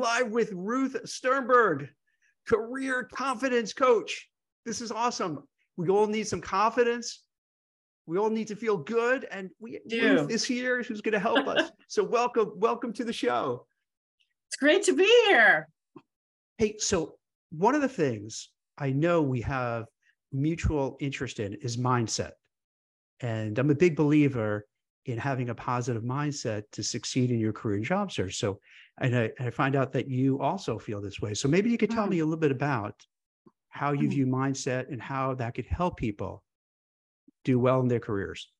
live with Ruth Sternberg, career confidence coach. This is awesome. We all need some confidence. We all need to feel good, and we Do. Ruth is here who's going to help us. so welcome, welcome to the show. It's great to be here. Hey, so one of the things I know we have mutual interest in is mindset. And I'm a big believer in having a positive mindset to succeed in your career and job search. So, and I, I find out that you also feel this way. So maybe you could tell me a little bit about how you Mhm. view mindset and how that could help people do well in their careers.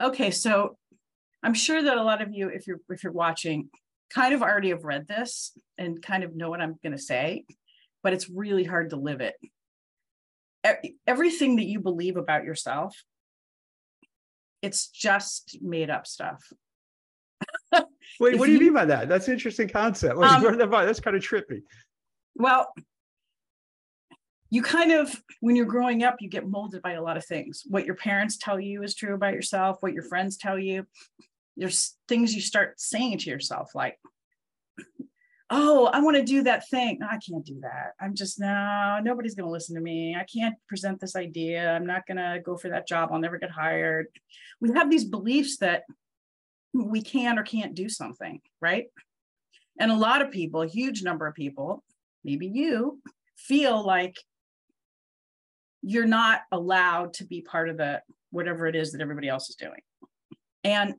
Okay, so I'm sure that a lot of you, if you're if you're watching, kind of already have read this and kind of know what I'm going to say, but it's really hard to live it. Everything that you believe about yourself, it's just made up stuff. Wait, what do you you- mean by that? That's an interesting concept. Like, Um, that? That's kind of trippy. Well, you kind of, when you're growing up, you get molded by a lot of things. What your parents tell you is true about yourself, what your friends tell you. There's things you start saying to yourself, like, oh, I want to do that thing. No, I can't do that. I'm just, no, nobody's going to listen to me. I can't present this idea. I'm not going to go for that job. I'll never get hired. We have these beliefs that we can or can't do something, right? And a lot of people, a huge number of people, maybe you, feel like you're not allowed to be part of the whatever it is that everybody else is doing. And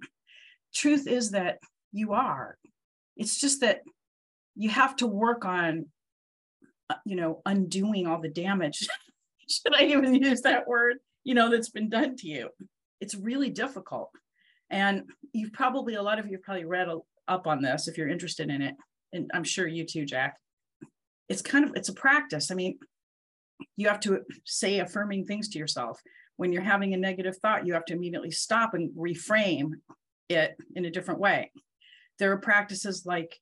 truth is that you are. It's just that you have to work on, uh, you know, undoing all the damage. Should I even use that word? You know, that's been done to you. It's really difficult. And you've probably, a lot of you have probably read up on this if you're interested in it. And I'm sure you too, Jack. It's kind of, it's a practice. I mean, you have to say affirming things to yourself. When you're having a negative thought, you have to immediately stop and reframe it in a different way. There are practices like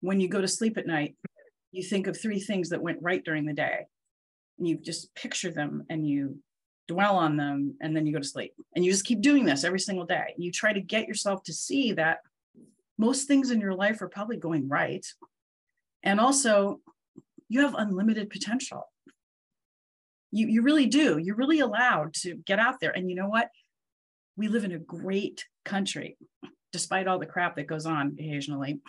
when you go to sleep at night, you think of three things that went right during the day. And you just picture them and you dwell on them and then you go to sleep. And you just keep doing this every single day. You try to get yourself to see that most things in your life are probably going right. And also, you have unlimited potential. You, you really do. You're really allowed to get out there. And you know what? We live in a great country, despite all the crap that goes on occasionally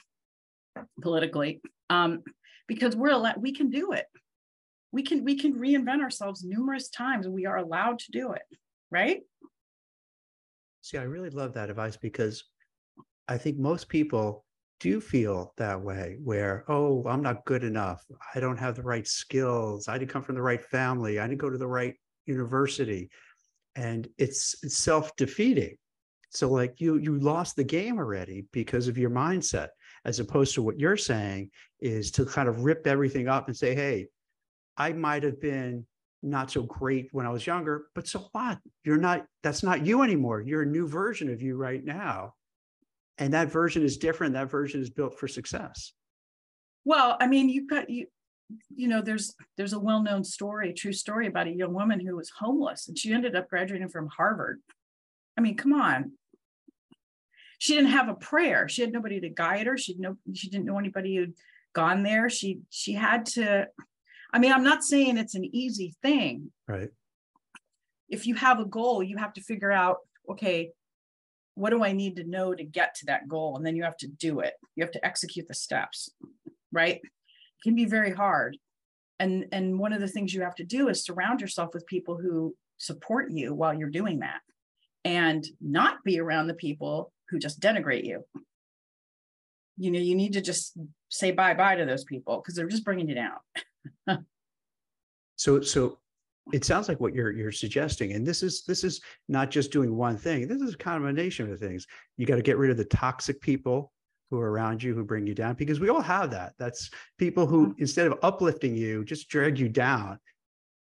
politically, um, because we're allowed, we can do it. We can we can reinvent ourselves numerous times we are allowed to do it, right? See, I really love that advice because I think most people do feel that way where, oh, I'm not good enough. I don't have the right skills. I didn't come from the right family. I didn't go to the right university. And it's, it's self-defeating. So like you you lost the game already because of your mindset, as opposed to what you're saying is to kind of rip everything up and say, hey, I might have been not so great when I was younger, but so what? You're not, that's not you anymore. You're a new version of you right now. And that version is different. That version is built for success. Well, I mean, you've got you, you know, there's there's a well-known story, true story about a young woman who was homeless and she ended up graduating from Harvard. I mean, come on. She didn't have a prayer. She had nobody to guide her. She no, she didn't know anybody who'd gone there. She she had to. I mean, I'm not saying it's an easy thing. Right. If you have a goal, you have to figure out, okay, what do I need to know to get to that goal? And then you have to do it. You have to execute the steps, right? It can be very hard. And and one of the things you have to do is surround yourself with people who support you while you're doing that and not be around the people who just denigrate you. You know, you need to just say bye-bye to those people because they're just bringing you down. So so it sounds like what you're you're suggesting, and this is this is not just doing one thing. This is a combination of things. You got to get rid of the toxic people who are around you who bring you down because we all have that. That's people who mm-hmm. instead of uplifting you, just drag you down.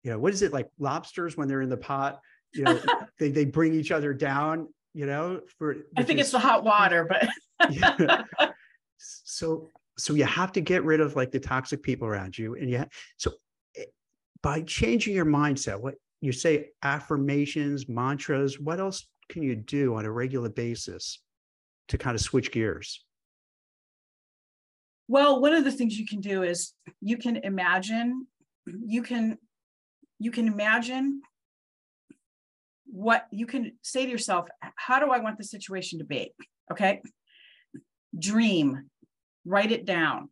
You know, what is it like lobsters when they're in the pot? You know, they they bring each other down. You know, for I think it's the hot water, but Yeah. so so you have to get rid of like the toxic people around you and yeah so eh, by changing your mindset what you say affirmations mantras what else can you do on a regular basis to kind of switch gears Well, one of the things you can do is you can imagine, you can you can imagine what you can say to yourself, how do I want the situation to be? Okay. Dream, write it down.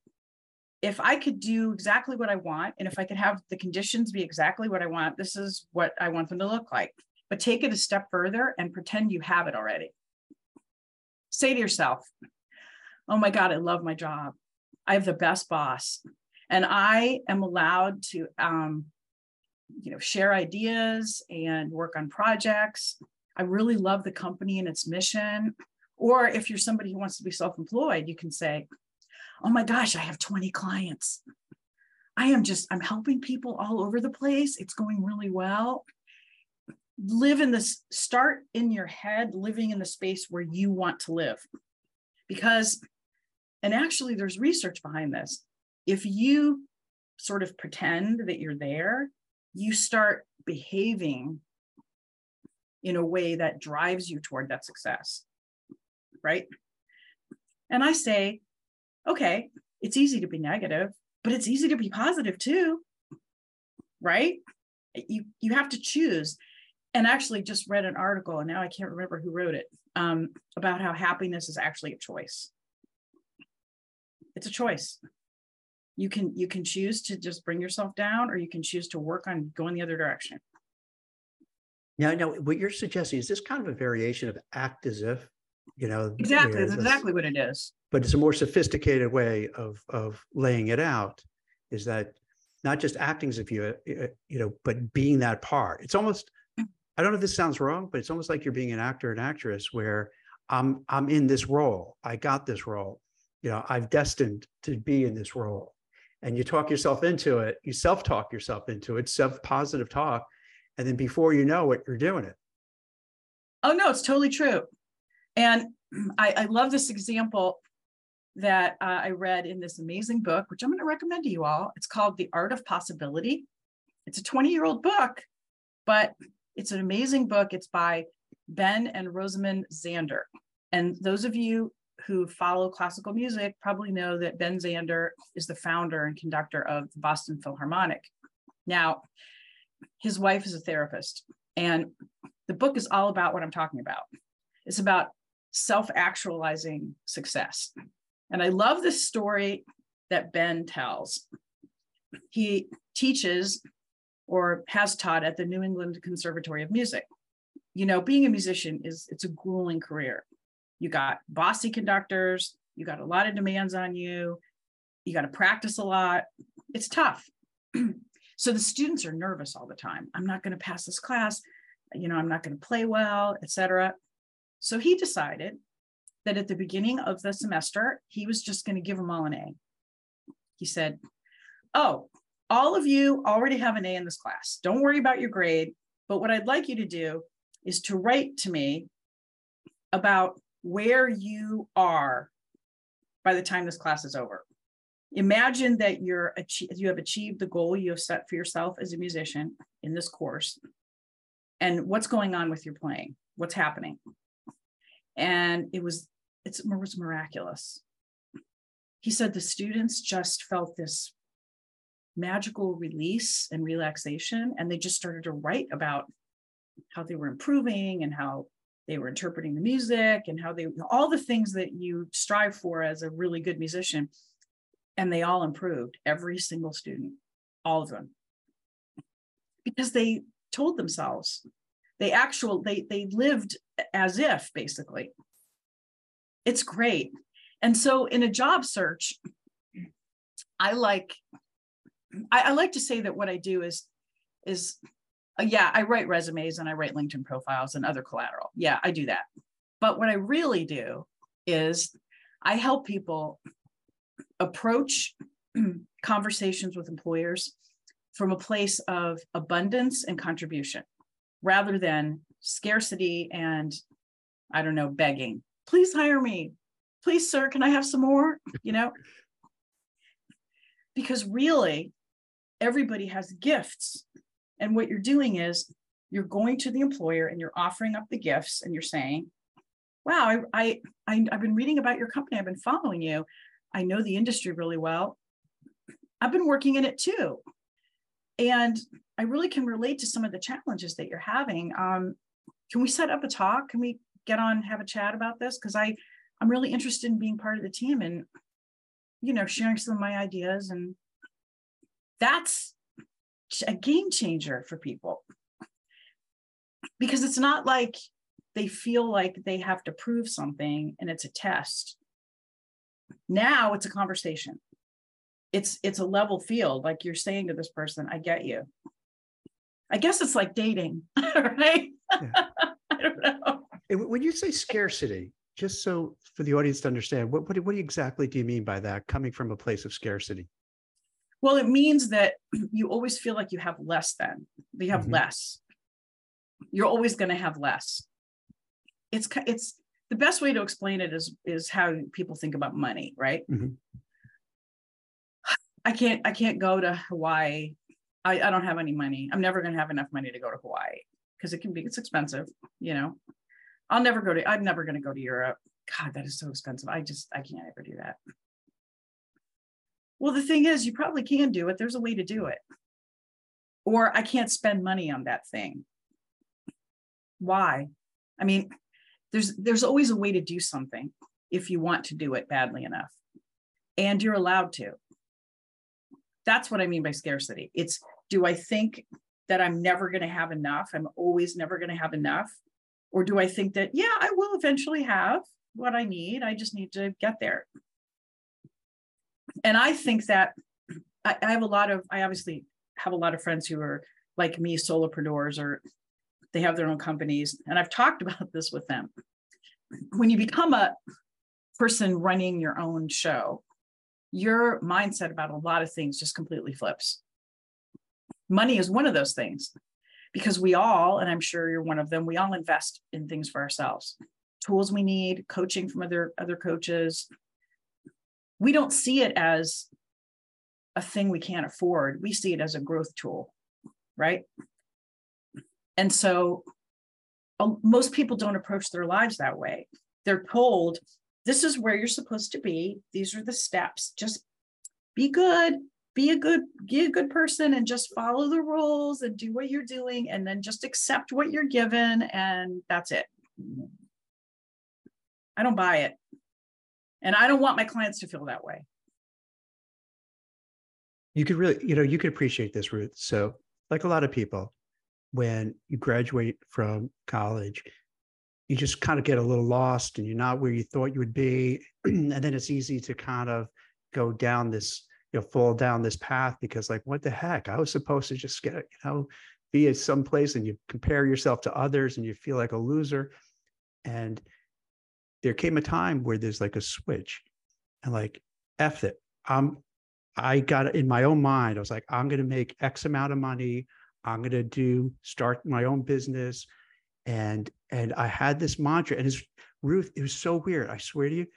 If I could do exactly what I want, and if I could have the conditions be exactly what I want, this is what I want them to look like. But take it a step further and pretend you have it already. Say to yourself, oh my God, I love my job. I have the best boss. And I am allowed to um, you know, share ideas and work on projects. I really love the company and its mission. Or if you're somebody who wants to be self-employed, you can say, "Oh my gosh, I have 20 clients. I am just I'm helping people all over the place. It's going really well." Live in this start in your head living in the space where you want to live. Because and actually there's research behind this. If you sort of pretend that you're there, you start behaving in a way that drives you toward that success. Right. And I say, okay, it's easy to be negative, but it's easy to be positive too. Right. You, you have to choose. And actually, just read an article, and now I can't remember who wrote it um, about how happiness is actually a choice. It's a choice you can you can choose to just bring yourself down or you can choose to work on going the other direction now now what you're suggesting is this kind of a variation of act as if you know exactly that's exactly what it is but it's a more sophisticated way of of laying it out is that not just acting as if you uh, uh, you know but being that part it's almost i don't know if this sounds wrong but it's almost like you're being an actor and actress where i'm i'm in this role i got this role you know i've destined to be in this role and you talk yourself into it, you self talk yourself into it, self positive talk. And then before you know it, you're doing it. Oh, no, it's totally true. And I, I love this example that uh, I read in this amazing book, which I'm going to recommend to you all. It's called The Art of Possibility. It's a 20 year old book, but it's an amazing book. It's by Ben and Rosamund Zander. And those of you who follow classical music probably know that Ben Zander is the founder and conductor of the Boston Philharmonic. Now, his wife is a therapist, and the book is all about what I'm talking about. It's about self actualizing success. And I love this story that Ben tells. He teaches or has taught at the New England Conservatory of Music. You know, being a musician is it's a grueling career you got bossy conductors, you got a lot of demands on you, you got to practice a lot. It's tough. so the students are nervous all the time. I'm not going to pass this class, you know, I'm not going to play well, etc. So he decided that at the beginning of the semester, he was just going to give them all an A. He said, "Oh, all of you already have an A in this class. Don't worry about your grade, but what I'd like you to do is to write to me about where you are by the time this class is over. Imagine that you're you have achieved the goal you have set for yourself as a musician in this course. And what's going on with your playing? What's happening? And it was it's, it was miraculous. He said the students just felt this magical release and relaxation and they just started to write about how they were improving and how they were interpreting the music and how they all the things that you strive for as a really good musician. And they all improved every single student all of them. Because they told themselves. They actual they they lived as if basically it's great and so in a job search i like I, I like to say that what i do is is uh, yeah, I write resumes and I write LinkedIn profiles and other collateral. Yeah, I do that. But what I really do is I help people approach conversations with employers from a place of abundance and contribution rather than scarcity and I don't know, begging. Please hire me. Please, sir, can I have some more? You know, because really everybody has gifts and what you're doing is you're going to the employer and you're offering up the gifts and you're saying, wow, I, I, I, have been reading about your company. I've been following you. I know the industry really well. I've been working in it too. And I really can relate to some of the challenges that you're having. Um, can we set up a talk? Can we get on, have a chat about this? Because I, I'm really interested in being part of the team and, you know, sharing some of my ideas. And that's a game changer for people because it's not like they feel like they have to prove something and it's a test now it's a conversation it's it's a level field like you're saying to this person i get you i guess it's like dating right yeah. i don't know when you say scarcity just so for the audience to understand what, what, what exactly do you mean by that coming from a place of scarcity? Well it means that you always feel like you have less than you have mm-hmm. less. You're always going to have less. It's it's the best way to explain it is is how people think about money right? Mm-hmm. i can't i can't go to hawaii. I, I don't have any money. I'm never going to have enough money to go to hawaii because it can be it's expensive you know i'll never go to i'm never going to go to europe. God that is so expensive. I just i can't ever do that. Well the thing is you probably can do it. There's a way to do it. Or i can't spend money on that thing. Why? I mean there's there's always a way to do something if you want to do it badly enough. And you're allowed to. That's what i mean by scarcity. It's do i think that i'm never going to have enough? I'm always never going to have enough or do i think that yeah i will eventually have what i need i just need to get there and i think that I, I have a lot of i obviously have a lot of friends who are like me solopreneurs or they have their own companies. And I've talked about this with them. When you become a person running your own show, your mindset about a lot of things just completely flips. Money is one of those things because we all, and I'm sure you're one of them, we all invest in things for ourselves. Tools we need, coaching from other other coaches. We don't see it as a thing we can't afford. We see it as a growth tool, right? And so um, most people don't approach their lives that way. They're told, this is where you're supposed to be. These are the steps. Just be good, be a good, be a good person and just follow the rules and do what you're doing and then just accept what you're given and that's it. I don't buy it. And I don't want my clients to feel that way. You could really, you know, you could appreciate this, Ruth. So, like a lot of people, when you graduate from college, you just kind of get a little lost and you're not where you thought you would be. and then it's easy to kind of go down this, you know, fall down this path because like, what the heck? I was supposed to just get, you know, be at some place and you compare yourself to others and you feel like a loser. And there came a time where there's like a switch and like, F it. I'm I got in my own mind, I was like, I'm going to make X amount of money. I'm going to do start my own business. And and I had this mantra, and it's Ruth, it was so weird. I swear to you,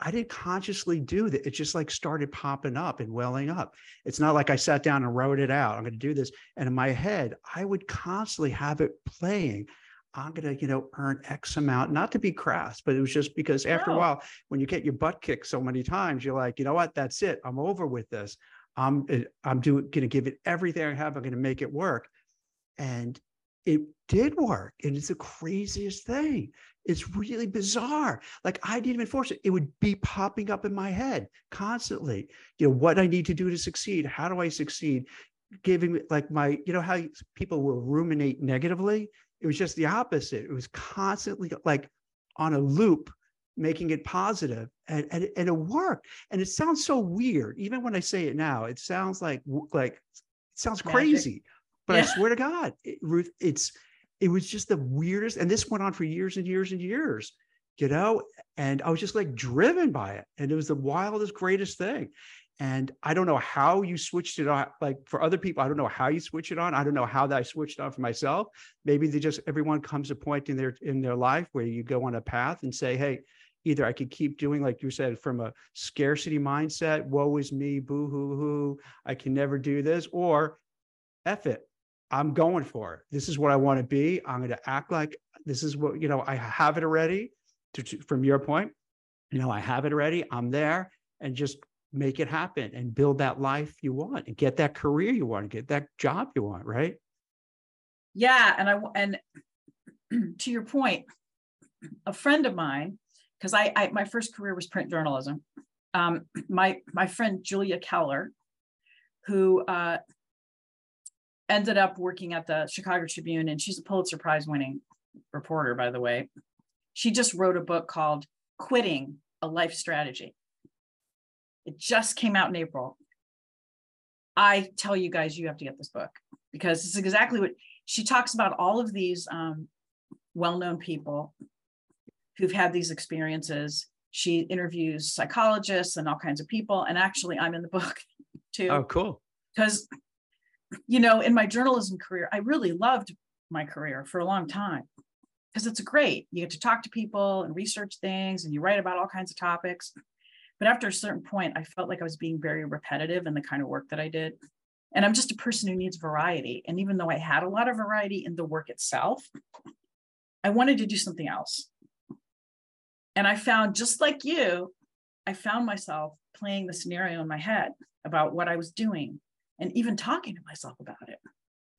I didn't consciously do that. It just like started popping up and welling up. It's not like I sat down and wrote it out. I'm going to do this. And in my head, I would constantly have it playing. I'm going to, you know, earn X amount, not to be crass, but it was just because after no. a while, when you get your butt kicked so many times, you're like, you know what, that's it. I'm over with this. I'm, eh, I'm doing, going to give it everything I have. I'm going to make it work. And it did work. And it's the craziest thing. It's really bizarre. Like I didn't even force it. It would be popping up in my head constantly. You know, what I need to do to succeed. How do I succeed? Giving me like my, you know, how people will ruminate negatively. It was just the opposite. It was constantly like on a loop, making it positive, and, and, and it worked. And it sounds so weird. Even when I say it now, it sounds like like it sounds Magic. crazy but yeah. I swear to God, it, Ruth, it's it was just the weirdest, and this went on for years and years and years, you know. And I was just like driven by it, and it was the wildest, greatest thing. And I don't know how you switched it on. Like for other people, I don't know how you switch it on. I don't know how that I switched on for myself. Maybe they just everyone comes a point in their in their life where you go on a path and say, hey, either I could keep doing, like you said, from a scarcity mindset, woe is me, boo hoo hoo, I can never do this, or F it. I'm going for it. This is what I want to be. I'm going to act like this is what, you know, I have it already to, to, from your point, you know, I have it already. I'm there and just make it happen and build that life you want and get that career you want, get that job you want, right? Yeah, and I and to your point, a friend of mine, because I, I my first career was print journalism. Um, my my friend Julia Keller, who uh, ended up working at the Chicago Tribune, and she's a Pulitzer Prize winning reporter, by the way. She just wrote a book called Quitting a Life Strategy. It just came out in April. I tell you guys, you have to get this book because it's exactly what she talks about all of these um, well known people who've had these experiences. She interviews psychologists and all kinds of people. And actually, I'm in the book too. Oh, cool. Because you know, in my journalism career, I really loved my career for a long time because it's great. You get to talk to people and research things and you write about all kinds of topics. But after a certain point, I felt like I was being very repetitive in the kind of work that I did. And I'm just a person who needs variety. And even though I had a lot of variety in the work itself, I wanted to do something else. And I found, just like you, I found myself playing the scenario in my head about what I was doing and even talking to myself about it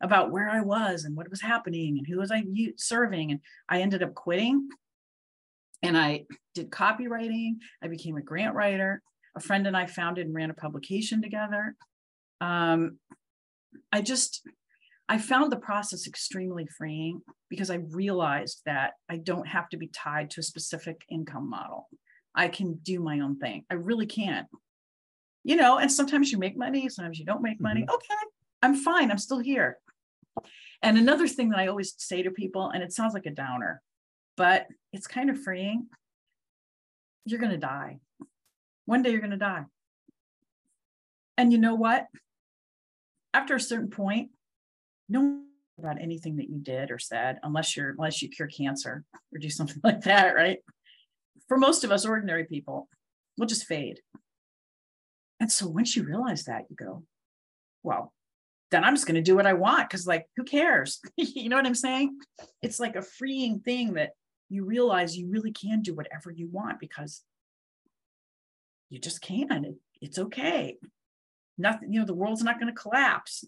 about where I was and what was happening and who was I serving. And I ended up quitting and I did copywriting. I became a grant writer. A friend and I founded and ran a publication together. Um, I just, I found the process extremely freeing because I realized that I don't have to be tied to a specific income model. I can do my own thing. I really can you know, and sometimes you make money, sometimes you don't make money. Mm-hmm. Okay, I'm fine. I'm still here. And another thing that I always say to people, and it sounds like a downer, but it's kind of freeing. You're going to die. One day you're going to die. And you know what? After a certain point, no about anything that you did or said, unless you're unless you cure cancer or do something like that, right? For most of us ordinary people, we'll just fade. And so once you realize that, you go, well, then I'm just going to do what I want because, like, who cares? you know what I'm saying? It's like a freeing thing that you realize you really can do whatever you want because you just can. It, it's okay. Nothing, you know, the world's not going to collapse.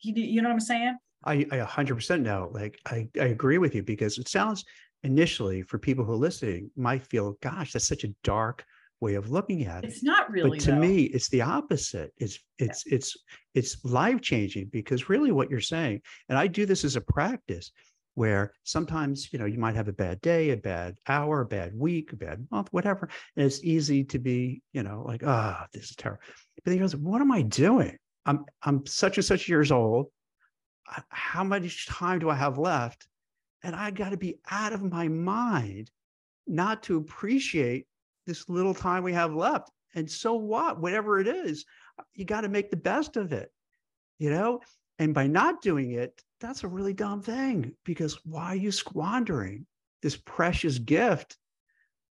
You, you know what I'm saying? I, I 100% know. Like, I, I agree with you because it sounds initially for people who are listening might feel, gosh, that's such a dark, way of looking at it. It's not really. But to though. me, it's the opposite. It's it's yeah. it's it's life changing because really what you're saying, and I do this as a practice where sometimes you know you might have a bad day a bad hour a bad week a bad month whatever and it's easy to be you know like ah oh, this is terrible but then you go what am i doing i'm i'm such and such years old how much time do i have left and i got to be out of my mind not to appreciate this little time we have left. And so what? Whatever it is, you got to make the best of it, you know? And by not doing it, that's a really dumb thing because why are you squandering this precious gift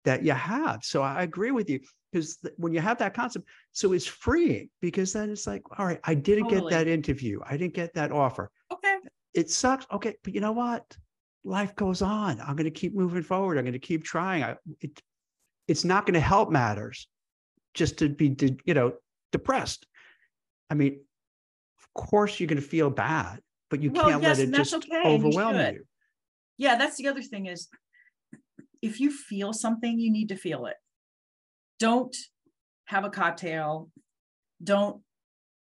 that you have? So I agree with you because th- when you have that concept, so it's freeing because then it's like, all right, I didn't totally. get that interview, I didn't get that offer. Okay. It sucks. Okay. But you know what? Life goes on. I'm going to keep moving forward. I'm going to keep trying. I, it, it's not going to help matters just to be, you know, depressed. I mean, of course you're going to feel bad, but you well, can't yes, let it just okay, overwhelm you, you. Yeah, that's the other thing is if you feel something, you need to feel it. Don't have a cocktail. Don't,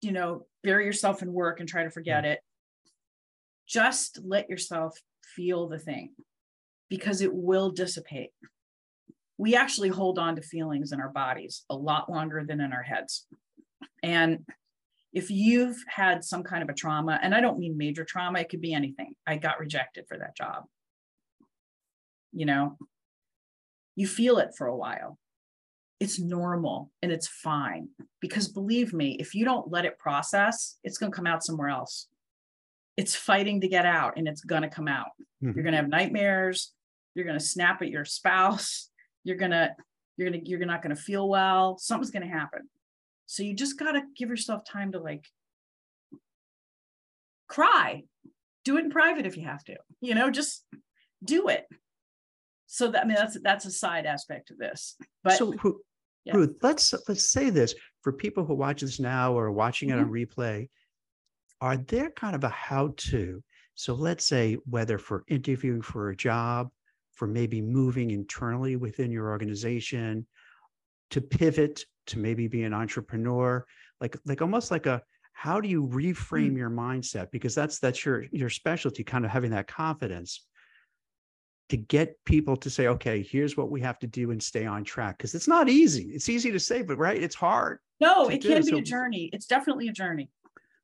you know, bury yourself in work and try to forget mm-hmm. it. Just let yourself feel the thing because it will dissipate we actually hold on to feelings in our bodies a lot longer than in our heads. And if you've had some kind of a trauma, and I don't mean major trauma, it could be anything. I got rejected for that job. You know, you feel it for a while. It's normal and it's fine because believe me, if you don't let it process, it's going to come out somewhere else. It's fighting to get out and it's going to come out. Mm-hmm. You're going to have nightmares. You're going to snap at your spouse you're gonna you're gonna you're not gonna feel well something's gonna happen so you just gotta give yourself time to like cry do it in private if you have to you know just do it so that i mean that's that's a side aspect of this but so who Yeah. Ruth, let's let's say this for people who watch this now or watching it on Mm-hmm. replay. Are there kind of a how-to? So let's say whether for interviewing for a job, for maybe moving internally within your organization, to pivot to maybe be an entrepreneur, like like almost like a how do you reframe Mm. your mindset? Because that's that's your your specialty, kind of having that confidence to get people to say, okay, here's what we have to do and stay on track. Because it's not easy. It's easy to say, but right, it's hard. No, it can do, be so- a journey. It's definitely a journey.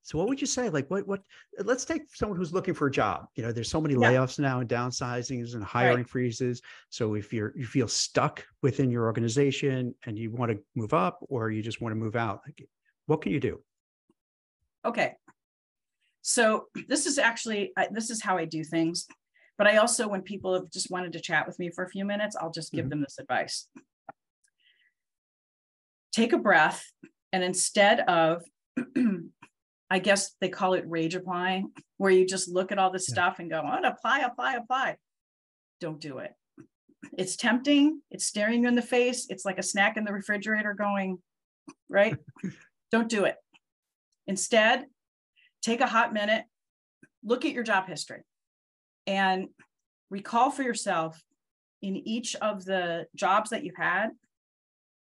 So what would you say? Like what what let's take someone who's looking for a job. You know, there's so many Yeah. layoffs now and downsizings and hiring freezes. So if you're you feel stuck within your organization and you want to move up or you just want to move out, like what can you do? Okay. So this is actually, I- this is how I do things. But I also, when people have just wanted to chat with me for a few minutes, I'll just give Mhm. them this advice. Take a breath and instead of, I guess they call it rage applying, where you just look at all this Yeah. stuff and go, oh, apply, apply, apply. Don't do it. It's tempting. It's staring you in the face. It's like a snack in the refrigerator going, right? Don't do it. Instead, take a hot minute, look at your job history, and recall for yourself in each of the jobs that you had,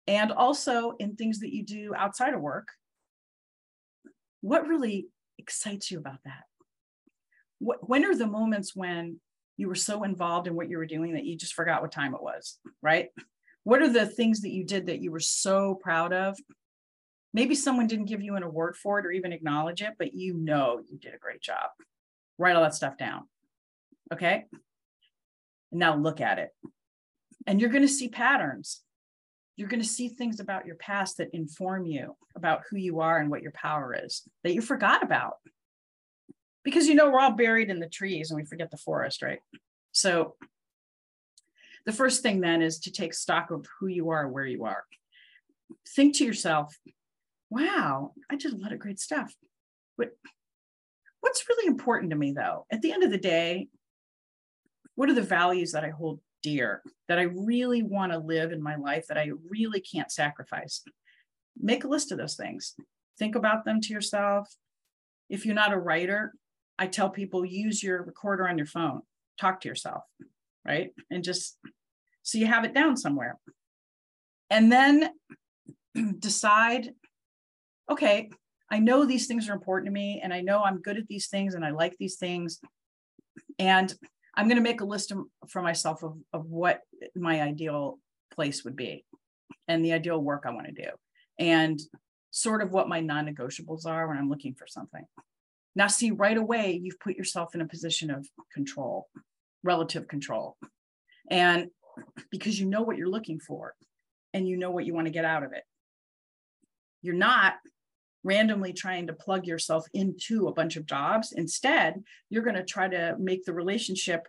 and also in things that you do outside of work, what really excites you about that? What, when are the moments when you were so involved in what you were doing that you just forgot what time it was, right? What are the things that you did that you were so proud of maybe someone didn't give you an award for it or even acknowledge it, but you know you did a great job. Write all that stuff down. Okay. Now look at it. And you're going to see patterns. You're going to see things about your past that inform you about who you are and what your power is that you forgot about. Because you know, we're all buried in the trees and we forget the forest, right? So the first thing then is to take stock of who you are, where you are. Think to yourself, wow, I did a lot of great stuff. But what's really important to me though? At the end of the day, what are the values that I hold dear, that I really want to live in my life, that I really can't sacrifice? Make a list of those things. Think about them to yourself. If you're not a writer, I tell people use your recorder on your phone, talk to yourself, right? And just so you have it down somewhere. And then decide okay, I know these things are important to me, and I know I'm good at these things, and I like these things. And I'm going to make a list for myself of, of what my ideal place would be and the ideal work I want to do, and sort of what my non negotiables are when I'm looking for something. Now, see, right away, you've put yourself in a position of control, relative control. And because you know what you're looking for and you know what you want to get out of it, you're not randomly trying to plug yourself into a bunch of jobs. Instead you're going to try to make the relationship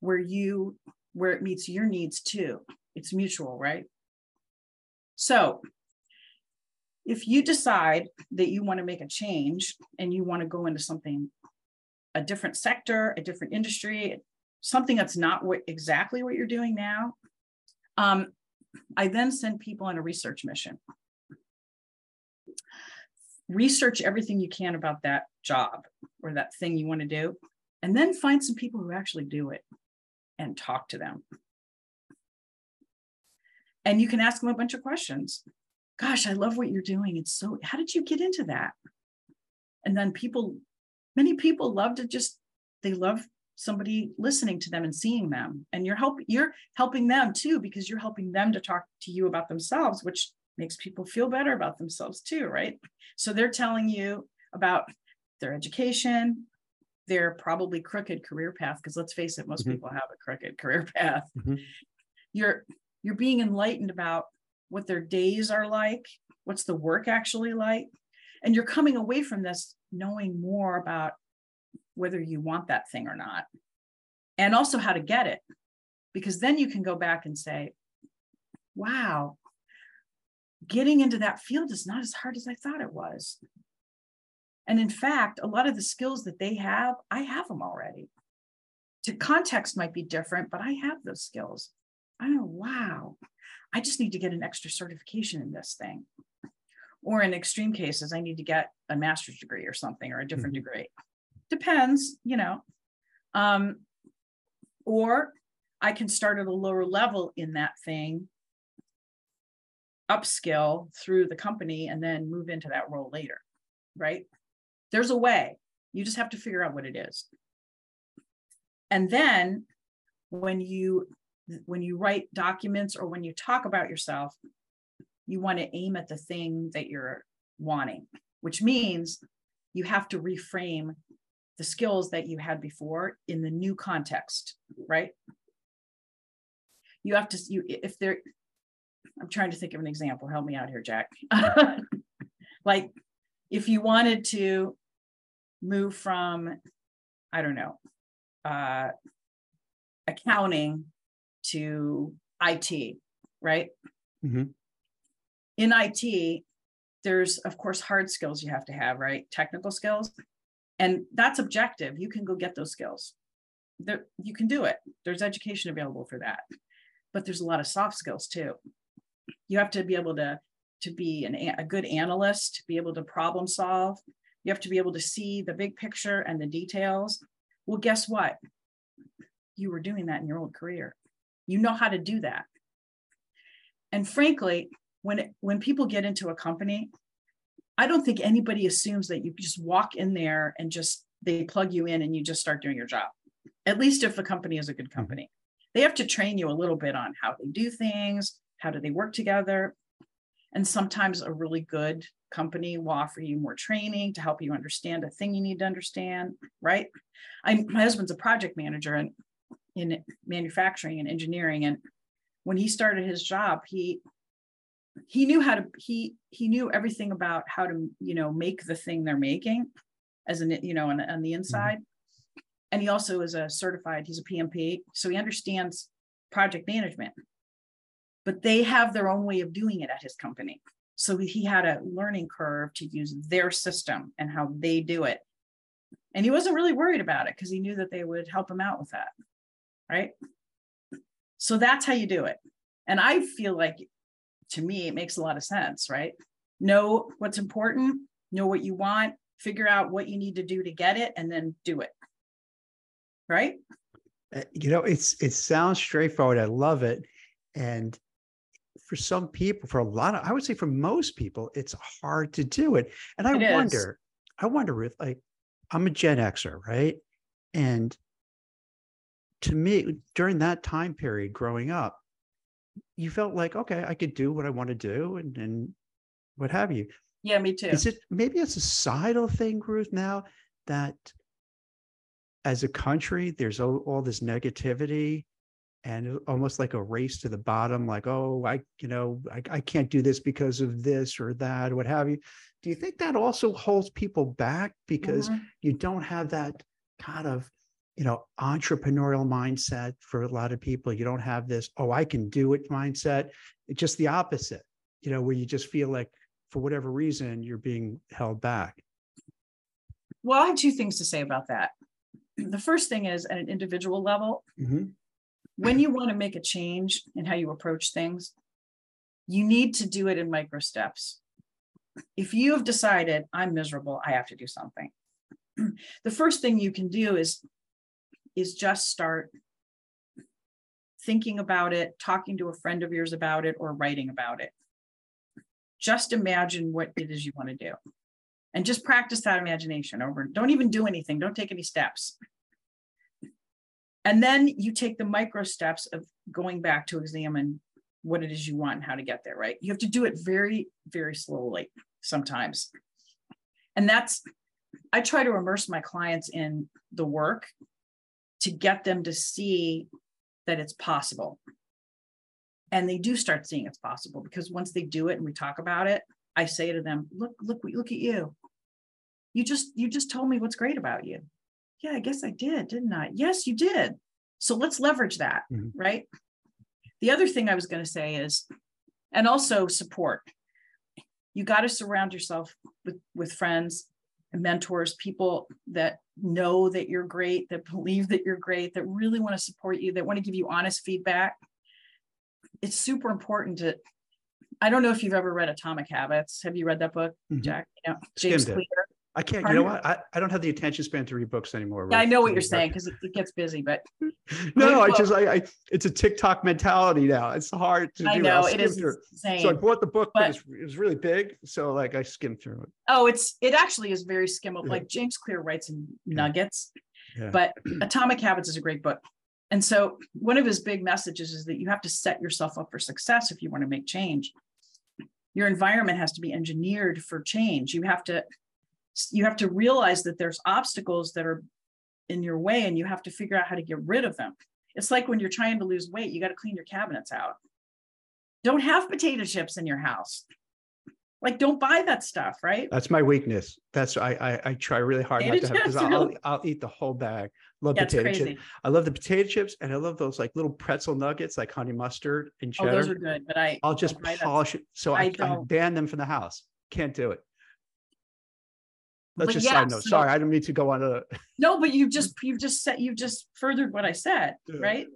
where you where it meets your needs too. It's mutual right? So if you decide that you want to make a change and you want to go into something a different sector a different industry something that's not what exactly what you're doing now um, i then send people on a research mission research everything you can about that job or that thing you want to do, and then find some people who actually do it and talk to them. And you can ask them a bunch of questions. Gosh, I love what you're doing. It's so, how did you get into that? And then people, many people love to just, they love somebody listening to them and seeing them. And you're help, you're helping them too, because you're helping them to talk to you about themselves, which makes people feel better about themselves too, right? So they're telling you about their education, their probably crooked career path, because let's face it, most Mhm. people have a crooked career path. Mhm. You're you're being enlightened about what their days are like, what's the work actually like, and you're coming away from this knowing more about whether you want that thing or not, and also how to get it, because then you can go back and say, "Wow, getting into that field is not as hard as I thought it was. And in fact, a lot of the skills that they have, I have them already. To context might be different, but I have those skills. I know, wow, I just need to get an extra certification in this thing. Or in extreme cases, I need to get a master's degree or something or a different mm-hmm. degree. Depends, you know. Um, or I can start at a lower level in that thing, upskill through the company, and then move into that role later, right? There's a way. You just have to figure out what it is. And then when you when you write documents or when you talk about yourself, you want to aim at the thing that you're wanting, which means you have to reframe the skills that you had before in the new context, right? You have to, you if there, I'm trying to think of an example. Help me out here, Jack. like if you wanted to move from, I don't know, uh, accounting to IT, right? Mm-hmm. In IT, there's of course hard skills you have to have, right? Technical skills. And that's objective. You can go get those skills. There, you can do it. There's education available for that. But there's a lot of soft skills too. You have to be able to, to be an, a good analyst, be able to problem solve. You have to be able to see the big picture and the details. Well, guess what? You were doing that in your old career. You know how to do that. And frankly, when it, when people get into a company, I don't think anybody assumes that you just walk in there and just they plug you in and you just start doing your job. At least if the company is a good mm-hmm. company. They have to train you a little bit on how they do things, how do they work together. And sometimes a really good company will offer you more training to help you understand a thing you need to understand, right? I my husband's a project manager and in manufacturing and engineering. And when he started his job, he he knew how to he he knew everything about how to you know make the thing they're making as an you know on, on the mm-hmm. inside mm-hmm. and he also is a certified he's a pmp so he understands project management but they have their own way of doing it at his company so he had a learning curve to use their system and how they do it and he wasn't really worried about it because he knew that they would help him out with that right? So that's how you do it. And I feel like to me, it makes a lot of sense, right? Know what's important, know what you want, figure out what you need to do to get it, and then do it. Right? Uh, you know, it's it sounds straightforward. I love it. And for some people, for a lot of, I would say for most people, it's hard to do it. And I it wonder, is. I wonder if like I'm a Gen Xer, right? And to me, during that time period growing up, you felt like, okay, I could do what I want to do and, and what have you. Yeah, me too. Is it maybe a societal thing, Ruth, now that as a country, there's all, all this negativity and almost like a race to the bottom, like, oh, I, you know, I, I can't do this because of this or that, or what have you. Do you think that also holds people back because mm-hmm. you don't have that kind of you know entrepreneurial mindset for a lot of people you don't have this oh i can do it mindset it's just the opposite you know where you just feel like for whatever reason you're being held back well i have two things to say about that the first thing is at an individual level mm-hmm. When you want to make a change in how you approach things you need to do it in micro steps if you have decided i'm miserable i have to do something the first thing you can do is is just start thinking about it, talking to a friend of yours about it, or writing about it. Just imagine what it is you want to do. And just practice that imagination over. Don't even do anything, don't take any steps. And then you take the micro steps of going back to examine what it is you want and how to get there, right? You have to do it very, very slowly sometimes. And that's, I try to immerse my clients in the work to get them to see that it's possible. And they do start seeing it's possible because once they do it and we talk about it, I say to them, look, look, look at you. You just you just told me what's great about you. Yeah, I guess I did, didn't I? Yes, you did. So let's leverage that, mm-hmm. right? The other thing I was going to say is, and also support. You got to surround yourself with, with friends mentors, people that know that you're great, that believe that you're great, that really want to support you, that want to give you honest feedback. it's super important to I don't know if you've ever read Atomic Habits. Have you read that book, Mhm. Jack? You know, James Clear. I can't, you know what? I, I don't have the attention span to read books anymore. Yeah, I know what you're saying because it, it gets busy, but No, I just, I, I, it's a TikTok mentality now. It's hard to do. I know it is insane. So I bought the book, but But- it's, it was really big. So like I skimmed through it. oh, it's it actually is very skimmable. Yeah. Like James Clear writes in Yeah. nuggets, Yeah. but Atomic Habits is a great book. And so one of his big messages is that you have to set yourself up for success if you want to make change. Your environment has to be engineered for change. You have to you have to realize that there's obstacles that are in your way and you have to figure out how to get rid of them. It's like when you're trying to lose weight, you got to clean your cabinets out. Don't have potato chips in your house. Like don't buy that stuff, right? That's my weakness. That's, I, I, I try really hard not to have, because I'll. I'll eat the whole bag. Love potato chips. I love the potato chips and I love those like little pretzel nuggets, like honey mustard and cheddar. Oh, those are good, but I I'll just polish it. So I I, I ban them from the house. Can't do it. That's just yeah, side note. so- Sorry, I don't mean to go on a. No, but you just, you've just said, you've just furthered what I said, Yeah. right?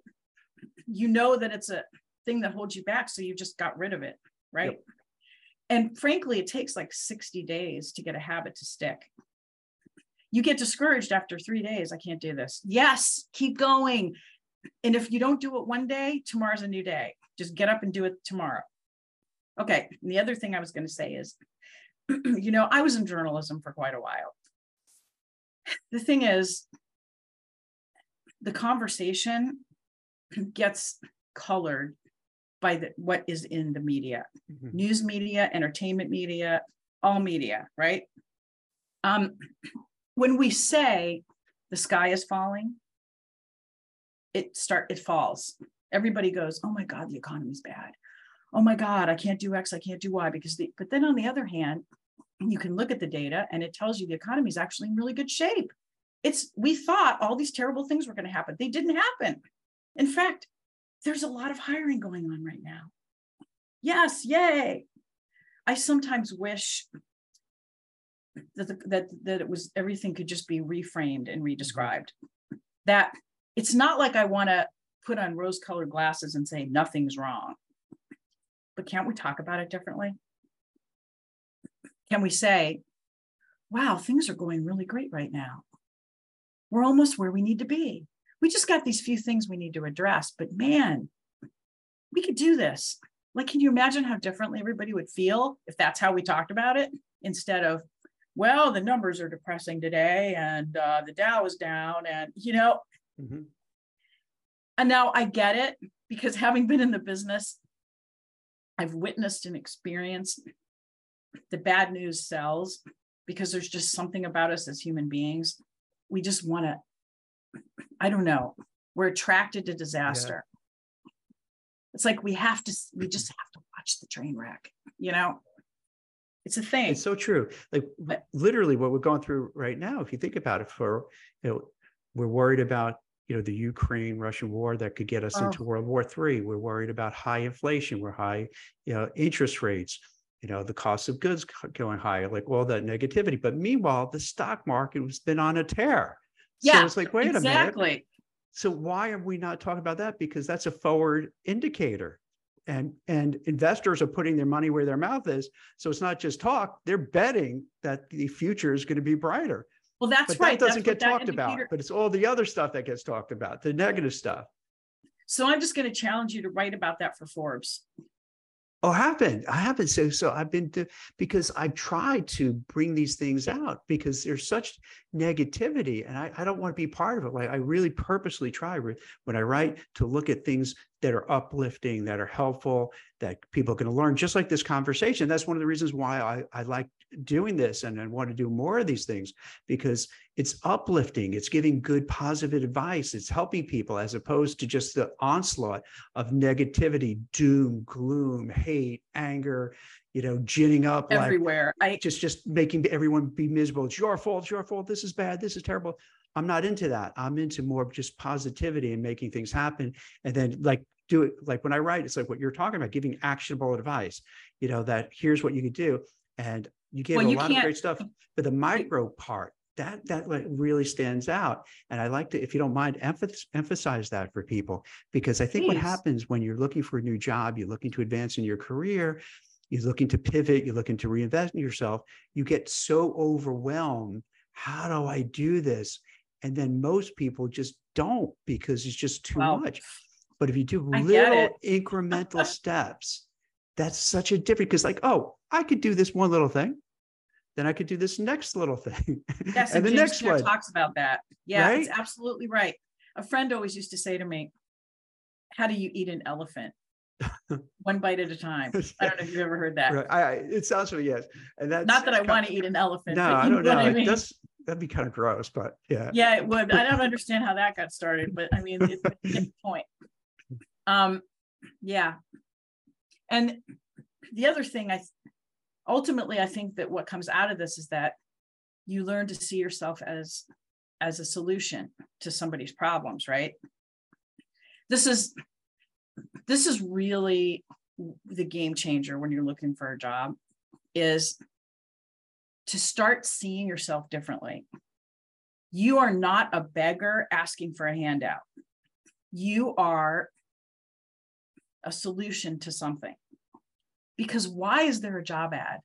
You know that it's a thing that holds you back, so you just got rid of it, right? And frankly, it takes like 60 days to get a habit to stick. You get discouraged after three days. I can't do this. Yes, keep going. And if you don't do it one day, tomorrow's a new day. Just get up and do it tomorrow. Okay. And the other thing I was going to say is, you know, I was in journalism for quite a while. The thing is the conversation gets colored by the, what is in the media. Mhm. news media entertainment media all media right? Um when we say the sky is falling it start it falls. Everybody goes oh my god the economy's bad oh my god i can't do x i can't do y because the but then on the other hand you can look at the data and it tells you the economy is actually in really good shape. It's we thought all these terrible things were going to happen. They didn't happen. In fact there's a lot of hiring going on right now. Yes yay. I sometimes wish that that that it was everything could just be reframed and redescribed. That it's not like i want to put on rose colored glasses and say nothing's wrong but can't we talk about it differently? Can we say wow things are going really great right now. We're almost where we need to be. We just got these few things we need to address but man we could do this. Like can you imagine how differently everybody would feel if that's how we talked about it? Instead of well the numbers are depressing today and uh, the dow is down and you know? Mhm. and now i get it because having been in the business i've witnessed and experienced the bad news sells because there's just something about us as human beings. We just want to i don't know we're attracted to disaster. It's like we have to we just have to watch the train wreck you know? It's a thing. It's so true. Like But- literally what we're going through right now, if you think about it for, you know, we're worried about, you know, the Ukraine Russian war that could get us Oh. into World War Three. We're worried about high inflation, we're high, you know, interest rates, you know, the cost of goods going higher, like all that negativity. But meanwhile, the stock market has been on a tear. So Yeah, it's like, wait a minute. exactly So why are we not talking about that? Because that's a forward indicator. And and investors are putting their money where their mouth is. So it's not just talk, they're betting that the future is going to be brighter. Well that's But right that doesn't that's get talked about. But it's all the other stuff that gets talked about, the negative stuff. so i'm just going to challenge you to write about that for forbes Oh, happened. I haven't. So, so I've been to because I tried to bring these things out because there's such negativity, and I, I don't want to be part of it. Like I really purposely try when I write to look at things that are uplifting, that are helpful, that people can learn. Just like this conversation. That's one of the reasons why I, I like doing this and I want to do more of these things because it's uplifting. It's giving good, positive advice. It's helping people as opposed to just the onslaught of negativity, doom, gloom, hate, anger, you know, ginning up like everywhere i just just making everyone be miserable. It's your fault, it's your fault. This is bad, this is terrible. I'm not into that. I'm into more of just positivity and making things happen. And then like do it like when I write, it's like what you're talking about, giving actionable advice, you know, that here's what you could do. And you gave Well, a you lot of can't- great stuff. But the micro part that that really stands out. And i like to if you don't mind emph- emphasize that for people. Because i think what happens when you're looking for a new job you're looking to advance in your career you're looking to pivot you're looking to reinvest in yourself you get so overwhelmed how do i do this? And then most people just don't because it's just too much. But if you do I little incremental steps that's such a difference because like oh i could do this one little thing then i could do this next little thing Yes, and and the James next Clear one talks about that. Yeah, it's Right? absolutely right. A friend always used to say to me, "How do you eat an elephant? One bite at a time." I don't know if you've ever heard that. Right. I, it sounds familiar, yes. And that's. Not that I want to eat an elephant. No, but I don't know. what I mean. does, that'd be kind of gross, but yeah. Yeah, it would. I don't understand how that got started, but I mean, it's a good point. Um, yeah. And the other thing I ultimately I think that what comes out of this is that you learn to see yourself as as a solution to somebody's problems, right? This is this is really the game changer when you're looking for a job is to start seeing yourself differently you are not a beggar asking for a handout. You are a solution to something. Because why is there a job ad?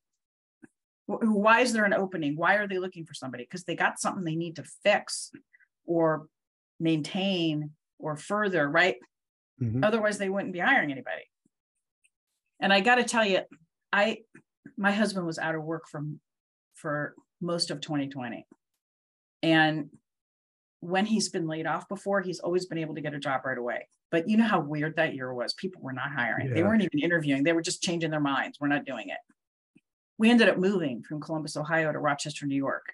Wh- Why is there an opening? Why are they looking for somebody? Because they got something they need to fix or maintain or further, right? Mhm. Otherwise, they wouldn't be hiring anybody. And I got to tell you, I, my husband was out of work from, for most of 2020. And when he's been laid off before, he's always been able to get a job right away. But you know how weird that year was? People were not hiring. They weren't even interviewing. They were just changing their minds. We're not doing it. We ended up moving from Columbus, Ohio to Rochester, New York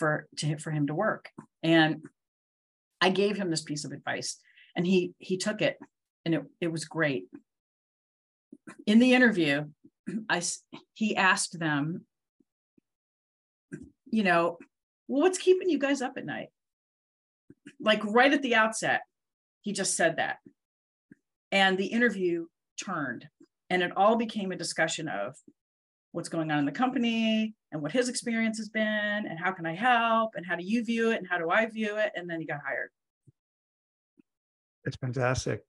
for to for him to work. And I gave him this piece of advice and he he took it and it, it was great. In the interview, I he asked them, you know, well, what's keeping you guys up at night? Like right at the outset, he just said that. And the interview turned and it all became a discussion of what's going on in the company and what his experience has been and how can I help and how do you view it and how do I view it? And then he got hired. It's fantastic.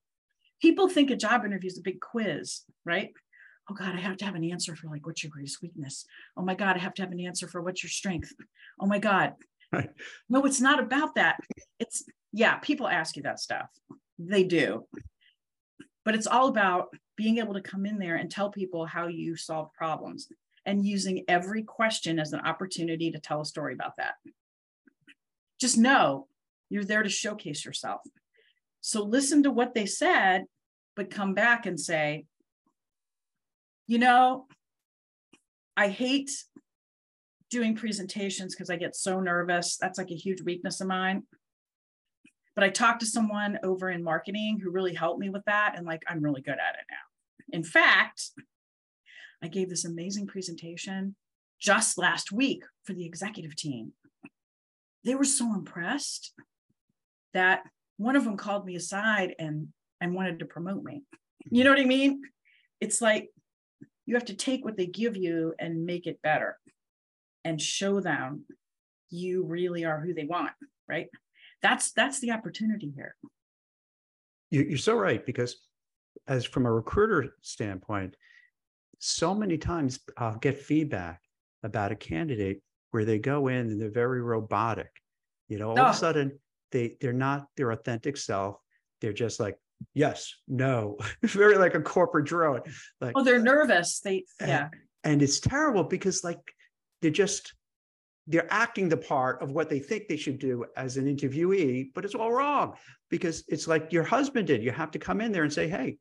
People think a job interview is a big quiz, right? Oh God, I have to have an answer for like, what's your greatest weakness? Oh my God, I have to have an answer for what's your strength? Oh my God. Right. No, it's not about that. It's, yeah, people ask you that stuff. They do. But it's all about being able to come in there and tell people how you solve problems and using every question as an opportunity to tell a story about that. Just know you're there to showcase yourself. So listen to what they said, but come back and say, you know, I hate doing presentations because I get so nervous. That's like a huge weakness of mine. But I talked to someone over in marketing who really helped me with that. And like, I'm really good at it now. In fact, I gave this amazing presentation just last week for the executive team. They were so impressed that one of them called me aside and and wanted to promote me. You know what I mean? It's like you have to take what they give you and make it better and show them you really are who they want, right? That's that's the opportunity here. You, you're so right because, as from a recruiter standpoint, so many times I'll get feedback about a candidate where they go in and they're very robotic. You know, all of Oh. a sudden they they're not their authentic self. They're just like yes, no, very like a corporate drone. Like Oh, they're uh, nervous. They And- yeah. and it's terrible because like they're just they're acting the part of what they think they should do as an interviewee but it's all wrong because it's like your husband did. You have to come in there and say hey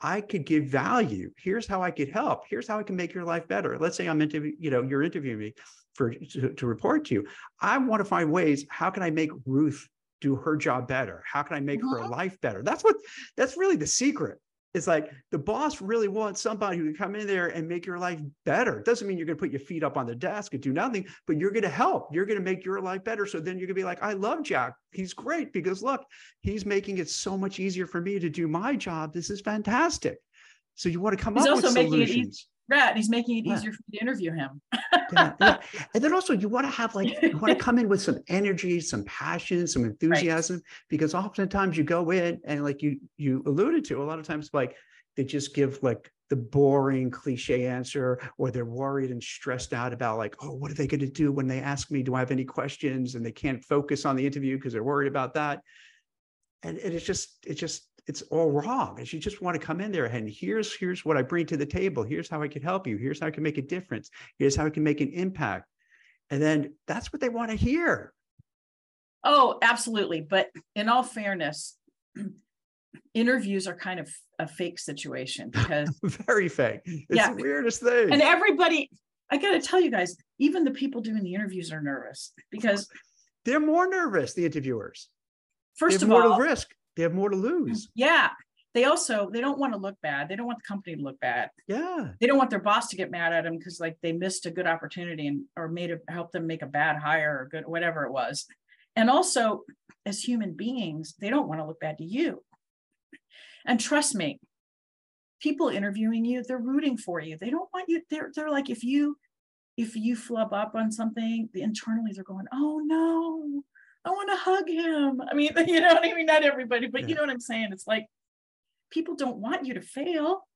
i could give value. Here's how i could help. Here's how i can make your life better. Let's say i'm interview you know you're interviewing me for to, to report to you. I want to find ways how can i make ruth do her job better? How can i make her Mhm. life better? That's what that's really the secret it's like the boss really wants somebody who can come in there and make your life better. It doesn't mean you're going to put your feet up on the desk and do nothing, but you're going to help. You're going to make your life better. So then you're going to be like, I love Jack. He's great because look, he's making it so much easier for me to do my job. This is fantastic. So you want to come He's up with also making it easy- solutions. And he's making it easier for me to interview him. yeah, yeah. And then also you want to have like you want to come in with some energy, some passion, some enthusiasm, right. because oftentimes you go in and like you you alluded to a lot of times like they just give like the boring cliche answer or they're worried and stressed out about like oh what are they going to do when they ask me do i have any questions and they can't focus on the interview because they're worried about that and, and it's just it's just it's all wrong. And you just want to come in there and here's here's what I bring to the table. Here's how I can help you. Here's how I can make a difference. Here's how I can make an impact. And then that's what they want to hear. Oh, absolutely. But in all fairness, interviews are kind of a fake situation because very fake. It's yeah. the weirdest thing. And everybody, I got to tell you guys, even the people doing the interviews are nervous because they're more nervous, the interviewers. First of more all, risk they have more to lose. Yeah. They also they don't want to look bad. They don't want the company to look bad. Yeah. They don't want their boss to get mad at them because like they missed a good opportunity and or made a help them make a bad hire or good whatever it was. And also as human beings, they don't want to look bad to you. And trust me, people interviewing you, they're rooting for you. They don't want you, they're they're like if you if you flub up on something, the internally they're going, oh no, I want to hug him. I mean, you know, what I mean, not everybody, but yeah. you know what I'm saying? It's like people don't want you to fail.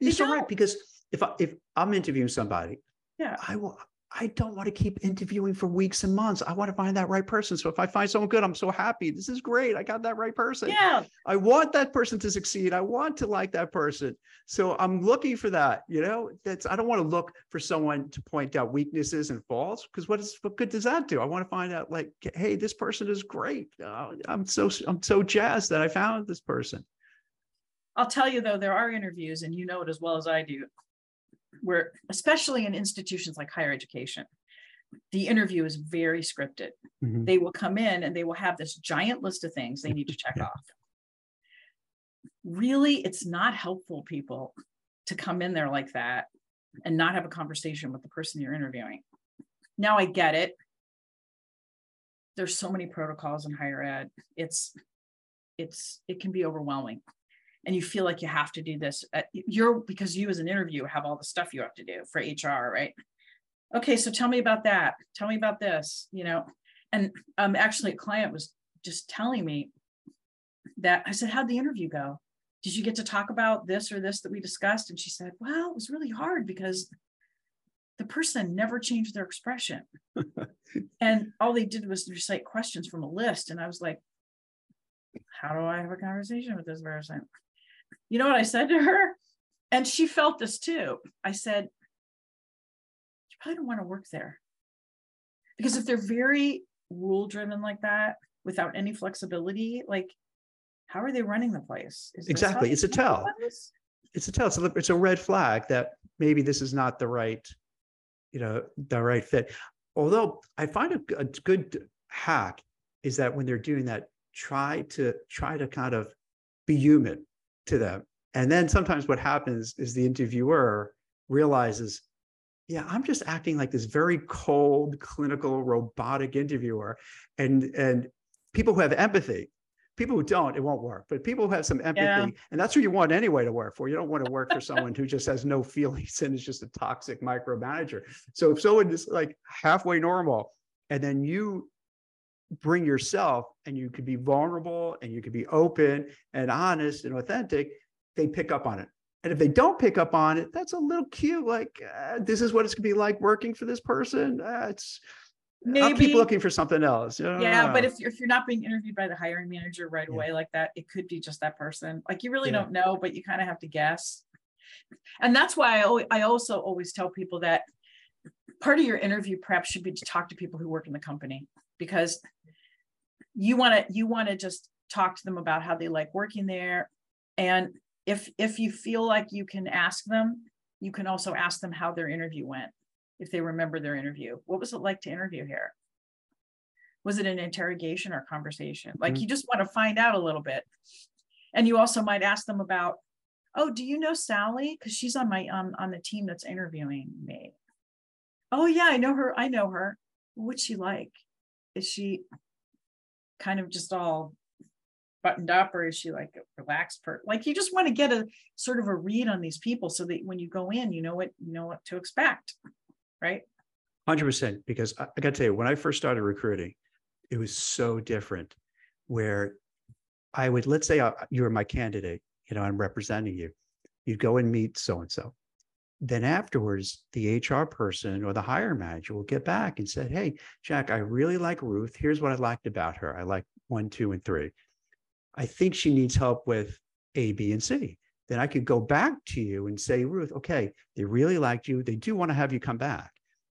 You're so right because if I, if I'm interviewing somebody, yeah, I will I don't want to keep interviewing for weeks and months. I want to find that right person. So if I find someone good, I'm so happy. This is great. I got that right person. Yeah. I want that person to succeed. I want to like that person. So I'm looking for that. You know, that's I don't want to look for someone to point out weaknesses and faults because what is what good does that do? I want to find out like, hey, this person is great. Uh, I'm so I'm so jazzed that I found this person. I'll tell you though, there are interviews, and you know it as well as I do, where especially in institutions like higher education the interview is very scripted. Mm-hmm. they will come in and they will have this giant list of things they need to check off. Really it's not helpful people to come in there like that and not have a conversation with the person you're interviewing. Now i get it. There's so many protocols in higher ed. It's it's it can be overwhelming and you feel like you have to do this uh, you're because you as an interview have all the stuff you have to do for hr right? Okay so tell me about that. Tell me about this you know? And um actually a client was just telling me that i said how'd the interview go? Did you get to talk about this or this that we discussed? And she said well it was really hard because the person never changed their expression. And all they did was recite questions from a list. And i was like how do i have a conversation with this person you know what I said to her? And she felt this too. I said, You probably don't want to work there. Because if they're very rule driven like that, without any flexibility, like how are they running the place? exactly. It's a tell. It's a tell. It's a, it's a red flag that maybe this is not the right, you know, the right fit. Although I find a, a good hack is that when they're doing that, try to try to kind of be human to them. And then sometimes what happens is the interviewer realizes, yeah, I'm just acting like this very cold, clinical, robotic interviewer. And and people who have empathy, people who don't, it won't work. But people who have some empathy, yeah. and that's who you want anyway to work for. You don't want to work for someone who just has no feelings and is just a toxic micromanager. So if someone is like halfway normal, and then you bring yourself and you could be vulnerable and you could be open and honest and authentic, they pick up on it. And if they don't pick up on it, that's a little cute. Like, uh, this is what it's gonna be like working for this person. Uh, it's Maybe, I'll keep looking for something else. Yeah, but if you're, if you're not being interviewed by the hiring manager right yeah. away like that, it could be just that person. Like you really yeah. don't know, but you kind of have to guess. And that's why I, always, I also always tell people that part of your interview prep should be to talk to people who work in the company because you want to you want to just talk to them about how they like working there. And if if you feel like you can ask them you can also ask them how their interview went if they remember their interview. What was it like to interview here? Was it an interrogation or conversation? Like mm-hmm. you just want to find out a little bit. And you also might ask them about oh do you know sally? Because she's on my um, on the team that's interviewing me. Oh yeah i know her i know her. What's she like is she kind of just all buttoned up or is she like a relaxed per like you just want to get a sort of a read on these people so that when you go in you know what you know what to expect right? 100% because I, I got to tell you when i first started recruiting it was so different where i would let's say I, uh, you were my candidate you know i'm representing you. You'd go and meet so and so then afterwards the hr person or the hire manager will get back and say hey jack i really like ruth here's what i liked about her i like one two and three I think she needs help with A, B, and C. Then I could go back to you and say, Ruth, okay, they really liked you. They do want to have you come back.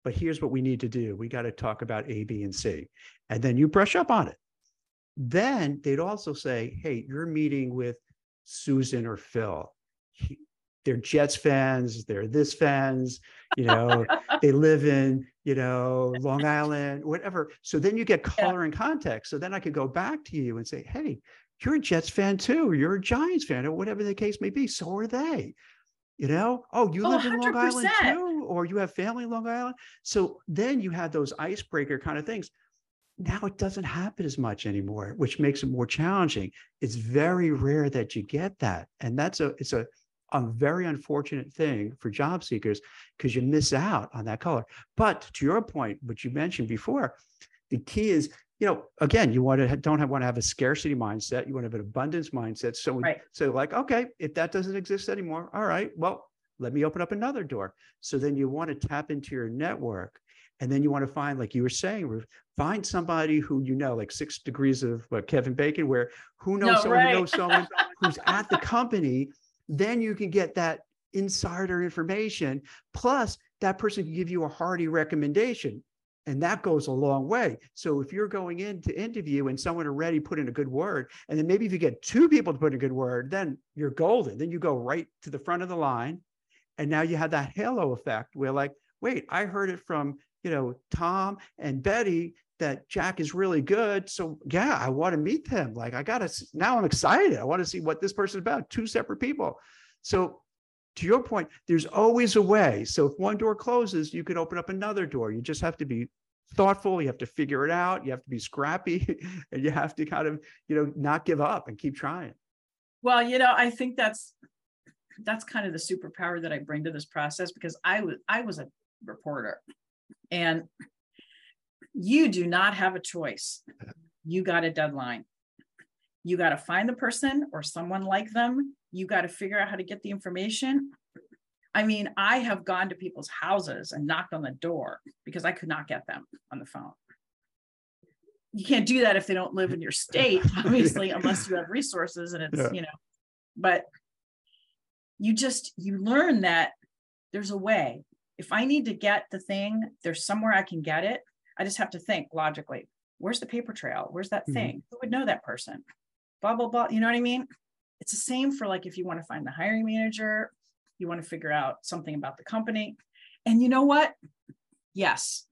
But here's what we need to do. We got to talk about A, B, and C. And then you brush up on it. Then they'd also say, hey, you're meeting with Susan or Phil. They're Jets fans, they're this fans, you know, they live in, you know, Long Island, whatever. So then you get color yeah. and context. So then I could go back to you and say, hey, you're a Jets fan too, or you're a Giants fan, or whatever the case may be. So are they. You know, oh, you oh, live in Long Island too, or you have family in Long Island. So then you have those icebreaker kind of things. Now it doesn't happen as much anymore, which makes it more challenging. It's very rare that you get that, and that's a it's a a very unfortunate thing for job seekers because you miss out on that color. But to your point, which you mentioned before, the key is you know, again, you want to don't have, want to have a scarcity mindset. You want to have an abundance mindset. So, right. so like, okay, if that doesn't exist anymore, all right, well, let me open up another door. So then you want to tap into your network, and then you want to find, like you were saying, find somebody who you know, like six degrees of what, Kevin Bacon, where who knows no, someone right. who knows someone who's at the company. Then you can get that insider information. Plus, that person can give you a hearty recommendation and that goes a long way. So if you're going in to interview and someone already put in a good word, and then maybe if you get two people to put in a good word, then you're golden. Then you go right to the front of the line. And now you have that halo effect where like, wait, I heard it from, you know, Tom and Betty that Jack is really good. So yeah, I want to meet him. Like I gotta now I'm excited. I want to see what this person's about. Two separate people. So to your point, there's always a way. So if one door closes, you can open up another door. You just have to be thoughtful. You have to figure it out. You have to be scrappy and you have to kind of, you know, not give up and keep trying. Well, you know, I think that's that's kind of the superpower that I bring to this process because I was I was a reporter and you do not have a choice. You got a deadline. You got to find the person or someone like them you got to figure out how to get the information. I mean, I have gone to people's houses and knocked on the door because I could not get them on the phone. You can't do that if they don't live in your state, obviously, unless you have resources and it's, yeah. you know, but you just you learn that there's a way. If I need to get the thing, there's somewhere I can get it. I just have to think logically. Where's the paper trail? Where's that mm-hmm. thing? Who would know that person? Blah blah blah. You know what I mean? It's the same for like if you want to find the hiring manager, you want to figure out something about the company. And you know what? Yes.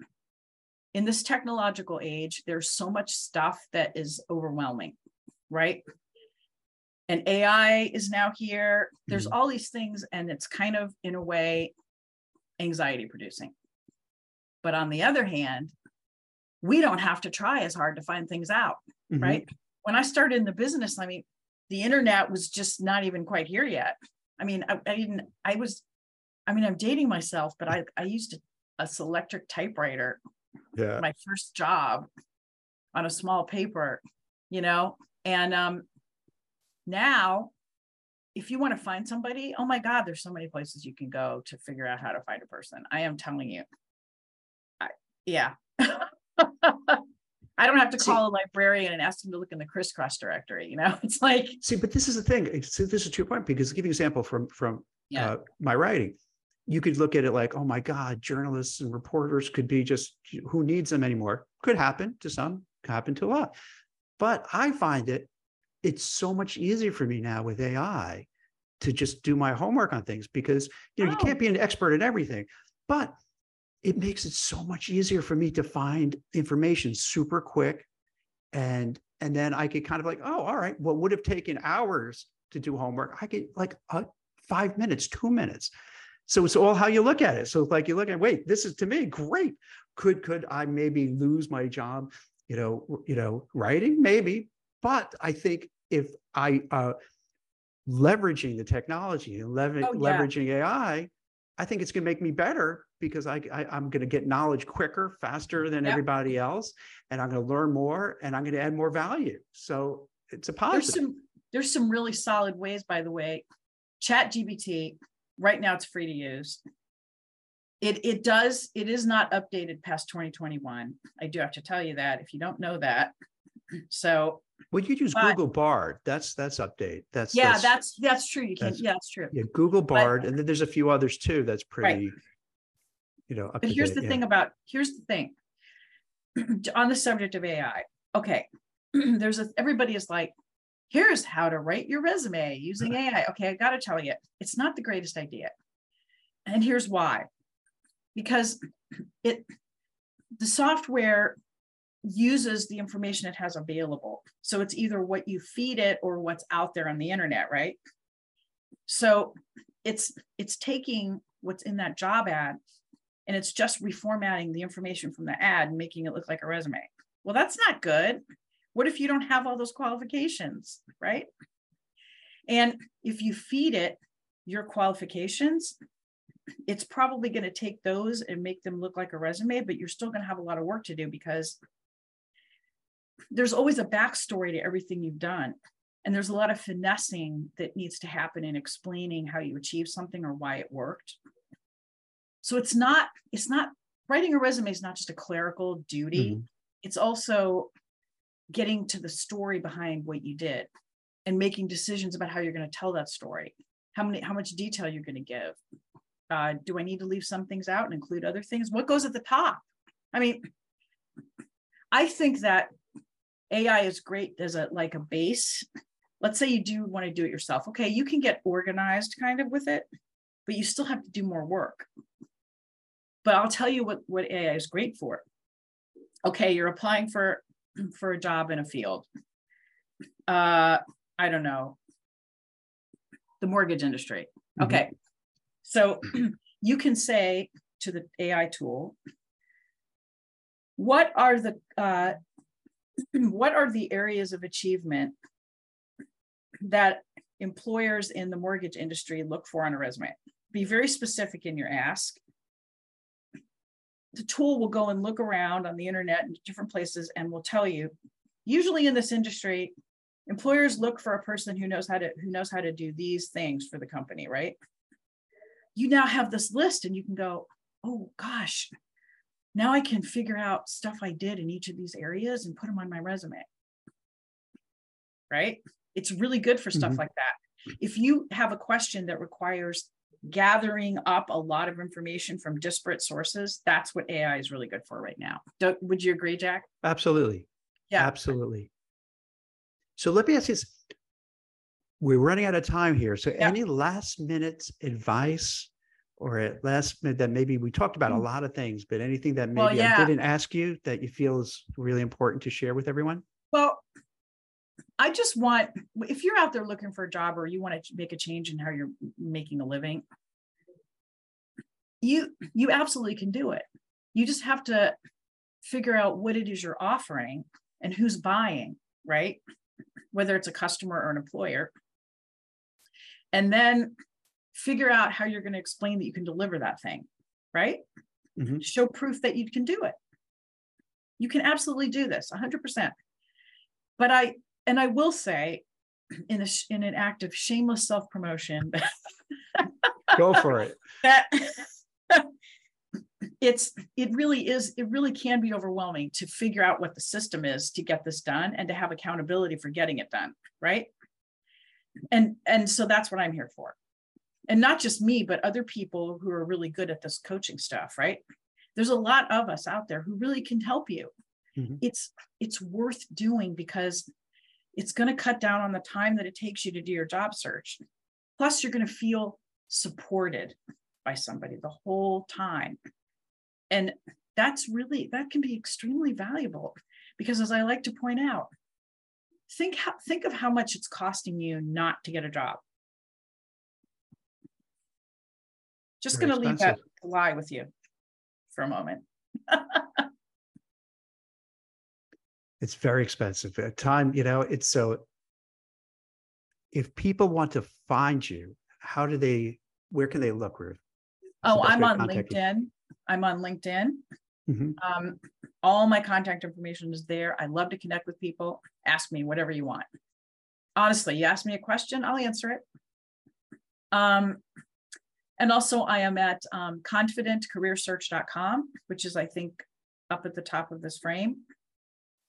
In this technological age, there's so much stuff that is overwhelming, right? And AI is now here. There's mm-hmm. all these things, and it's kind of, in a way, anxiety producing. But on the other hand, we don't have to try as hard to find things out, mm-hmm. right? When I started in the business, I mean, the internet was just not even quite here yet. I mean, I, I didn't, I was, I mean, I'm dating myself, but I, I used a, a Selectric typewriter. Yeah. My first job on a small paper, you know, and um, now if you want to find somebody, oh my God, there's so many places you can go to figure out how to find a person. I am telling you. I, yeah. I don't have to call see, a librarian and ask them to look in the crisscross directory. You know, it's like see, but this is the thing. See, this is to your point because to give you an example from from yeah. uh, my writing, you could look at it like, oh my God, journalists and reporters could be just who needs them anymore? Could happen to some, could happen to a lot. But I find it it's so much easier for me now with AI to just do my homework on things because you know oh. you can't be an expert in everything. But it makes it so much easier for me to find information super quick. And and then i could kind of like oh all right what would have taken hours to do homework? I could like uh, five minutes two minutes. So it's all how you look at it. So like you look at wait this is to me great. Could could i maybe lose my job you know you know writing? Maybe. But i think if I uh, leveraging the technology and Oh, yeah. leveraging AI, I think it's going to make me better because I, I am going to get knowledge quicker, faster mm-hmm. than Yeah. everybody else, and I'm going to learn more, and I'm going to add more value. So it's a There's positive. some, there's some really solid ways, by the way. Chat GPT, right now it's free to use. It, it does, it is not updated past 2021. I do have to tell you that if you don't know that. So, Well, you use but- Google Bard. That's that's update. That's yeah, that's, that's true. You can, that's- yeah, that's true. yeah, Google Bard, and then there's a few others too. That's pretty, you know. But here's date, the yeah. thing about, here's the thing. On the subject of AI, okay, there's a, everybody is like, here's how to write your resume using AI. Okay, I gotta tell you, it's not the greatest idea. And here's why. Because it, the software uses the information it has available. So it's either what you feed it or what's out there on the internet, right? So it's it's taking what's in that job ad and it's just reformatting the information from the ad and making it look like a resume. Well, that's not good. What if you don't have all those qualifications, right? And if you feed it your qualifications, it's probably going to take those and make them look like a resume, but you're still going to have a lot of work to do because there's always a backstory to everything you've done. And there's a lot of finessing that needs to happen in explaining how you achieved something or why it worked. So it's not, it's not writing a resume is not just a clerical duty. Mhm. It's also getting to the story behind what you did and making decisions about how you're going to tell that story. How many, how much detail you're going to give. Uh, do I need to leave some things out and include other things? What goes at the top? I mean, I think that AI is great as a like a base. Let's say you do want to do it yourself. Okay, you can get organized kind of with it, but you still have to do more work. But I'll tell you what, what AI is great for. Okay, you're applying for for a job in a field. Uh, I don't know, the mortgage industry. Mhm. Okay, so you can say to the AI tool, what are the uh, what are the areas of achievement that employers in the mortgage industry look for on a resume? Be very specific in your ask. The tool will go and look around on the internet and different places and will tell you, usually in this industry, employers look for a person who knows how to who knows how to do these things for the company, right? You now have this list and you can go, oh gosh, now I can figure out stuff I did in each of these areas and put them on my resume. Right? It's really good for stuff Mhm. like that. If you have a question that requires gathering up a lot of information from disparate sources, that's what AI is really good for right now. Do, would you agree, Jack? Absolutely. Yeah. Absolutely. So let me ask you this. We're running out of time here. So Yeah. any last minute advice or at last minute that maybe we talked about a Mm. lot of things, but anything that maybe Well, I didn't ask you that you feel is really important to share with everyone? Well, I just want, if you're out there looking for a job or you want to make a change in how you're making a living, you you absolutely can do it. You just have to figure out what it is you're offering and who's buying, right? Whether it's a customer or an employer. And then figure out how you're going to explain that you can deliver that thing, right? Mhm. Show proof that you can do it. You can absolutely do this 100%. But I, and I will say, in a in an act of shameless self promotion, Go for it. that it's it really is it really can be overwhelming to figure out what the system is to get this done and to have accountability for getting it done right and and so that's what i'm here for and not just me but other people who are really good at this coaching stuff right there's a lot of us out there who really can help you Mhm. it's it's worth doing because it's going to cut down on the time that it takes you to do your job search. Plus you're going to feel supported by somebody the whole time. And that's really that can be extremely valuable because as i like to point out think how think of how much it's costing you not to get a job. Just going to leave that lie with you for a moment It's very expensive. At time, you know, it's so if people want to find you, how do they, where can they look, Ruth? Oh, I'm on contact you? LinkedIn. I'm on LinkedIn. Mhm. Um, all my contact information is there. I love to connect with people. Ask me whatever you want. Honestly, you ask me a question, I'll answer it. Um, and also I am at um, confidentcareersearch.com, which is, I think, up at the top of this frame.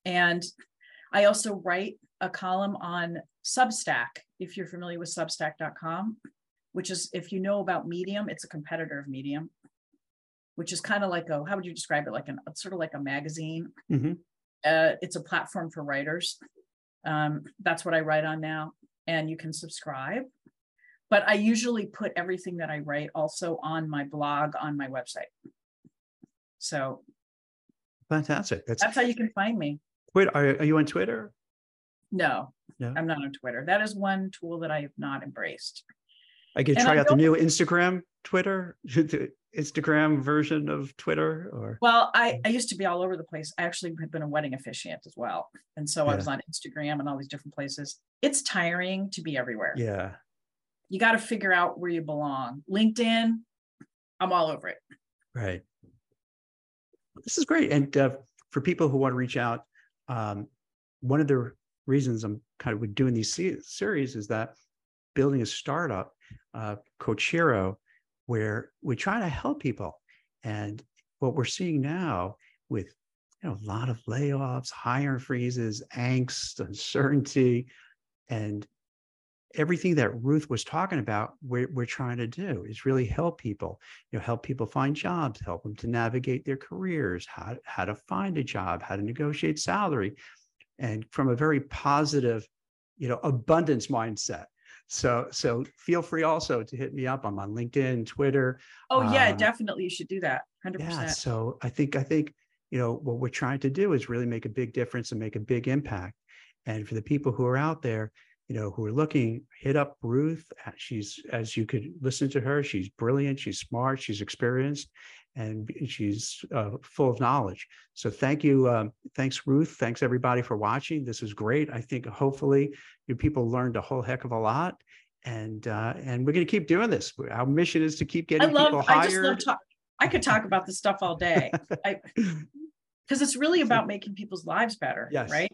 And I also write a column on Substack, if you're familiar with substack.com, which is, if you know about Medium, it's a competitor of Medium, which is kind of like a, how would you describe it? Like an, sort of like a magazine. Mhm. Uh, it's a platform for writers. Um, that's what I write on now, and you can subscribe. But I usually put everything that I write also on my blog on my website. So Fantastic. That's, that's how you can find me. Wait, are, are you on Twitter? No, No. I'm not on Twitter. That is one tool that I have not embraced. I could And try I out the new Instagram Twitter, the Instagram version of Twitter or, Well, I, I used to be all over the place. I actually had been a wedding officiant as well. And so I was on Instagram and all these different places. It's tiring to be everywhere. yeah. You got to figure out where you belong. LinkedIn, I'm all over it. Right. This is great. And uh, for people who want to reach out, um, one of the reasons I'm kind of doing these series is that building a startup, uh, Cochero, where we try to help people. And what we're seeing now with you know a lot of layoffs, hiring freezes, angst, uncertainty, and everything that Ruth was talking about, we're, we're trying to do is really help people, you know, help people find jobs, help them to navigate their careers, how, how to find a job, how to negotiate salary, and from a very positive, you know, abundance mindset. So, so feel free also to hit me up. I'm on LinkedIn, Twitter. Oh, yeah, Um, definitely. You should do that. 100%. Yeah. So I think, I think, you know, what we're trying to do is really make a big difference and make a big impact. And for the people who are out there, you know, who are looking, hit up Ruth. Uh, She's, as you could listen to her, she's brilliant, she's smart, she's experienced, and she's uh, full of knowledge. So thank you. Um, thanks, Ruth. Thanks, everybody, for watching. This is great. I think hopefully you people learned a whole heck of a lot. And uh, and we're going to keep doing this. Our mission is to keep I getting people love, I just love talk. I could talk about this stuff all day because it's really about making people's lives better. Yes. Right.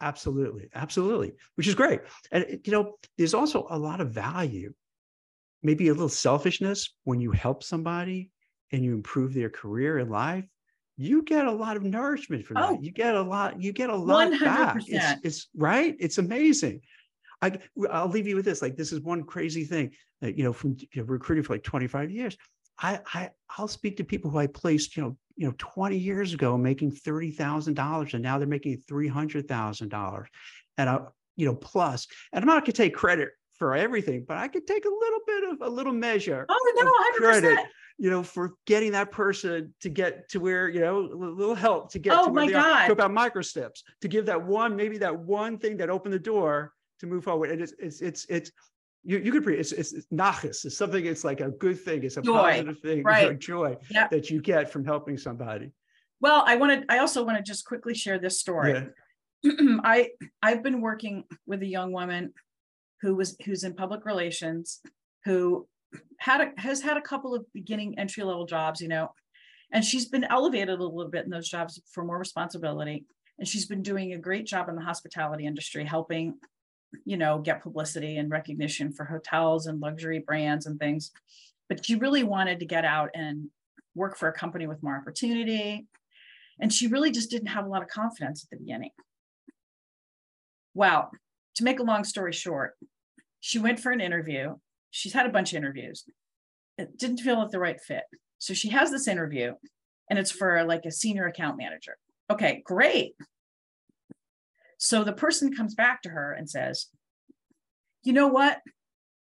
Absolutely, absolutely, which is great. And you know, there's also a lot of value, maybe a little selfishness when you help somebody and you improve their career in life. You get a lot of nourishment from Oh. that. You get a lot. You get a lot back. It's, 100%. it's right. It's amazing. I, I'll leave you with this. Like this is one crazy thing. That, you know, from you know, recruiting for like 25 years, I, I I'll speak to people who I placed, you know, you know, 20 years ago making $30,000 and now they're making $300,000 and I, you know, plus, and I'm not going to take credit for everything, but I could take a little bit of a little measure, Oh, no, 100%. credit. you know, for getting that person to get to where, you know, a little help to get Oh, to where my they are. God. Talk about micro steps to give that one, maybe that one thing that opened the door to move forward. And it's, it's, it's, it's, you, you could, pre- it's, it's, it's nachas. It's something, it's like a good thing. It's a Joy, positive thing, right. joy Yeah. that you get from helping somebody. Well, I wanted, I also want to just quickly share this story. Yeah. I I've been working with a young woman who was who's in public relations who had a has had a couple of beginning entry level jobs, you know, and she's been elevated a little bit in those jobs for more responsibility. And she's been doing a great job in the hospitality industry, helping, you know, get publicity and recognition for hotels and luxury brands and things. But she really wanted to get out and work for a company with more opportunity. And she really just didn't have a lot of confidence at the beginning. Well, to make a long story short, she went for an interview. She's had a bunch of interviews. It didn't feel like the right fit. So she has this interview and it's for like a senior account manager. Okay, great. So the person comes back to her and says, you know what?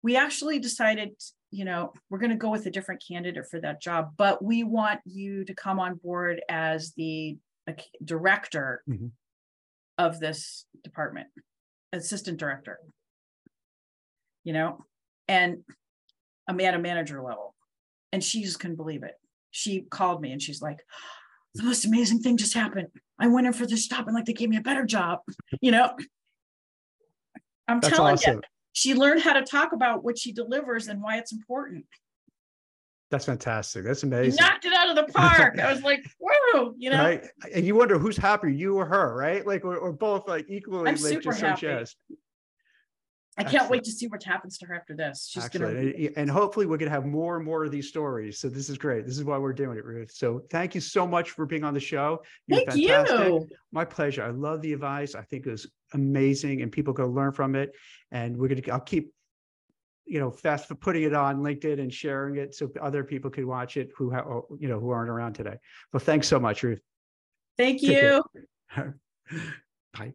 We actually decided, you know, we're going to go with a different candidate for that job, but we want you to come on board as the director Mhm. of this department, assistant director. You know, and I'm at a manager level. And she just couldn't believe it. She called me and she's like, the most amazing thing just happened. I went in for this job and like they gave me a better job, you know. I'm That's telling you, she learned how to talk about what she delivers and why it's important. That's fantastic. That's amazing. knocked it out of the park. I was like, whoa, you know, Right. And you wonder who's happier, you or her, right? Like, or, or both like equally I'm like super just so happy. jazzed. I can't excellent. wait to see what happens to her after this. She's Excellent. gonna. And, hopefully we're gonna have more and more of these stories. So this is great. This is why we're doing it, Ruth. So thank you so much for being on the show. You're Thank fantastic. you. My pleasure. I love the advice. I think it was amazing and people go learn from it. And we're gonna, I'll keep, you know, fast for putting it on LinkedIn and sharing it so other people can watch it who have, oh, you know, who aren't around today. Well, thanks so much, Ruth. Thank you. Bye.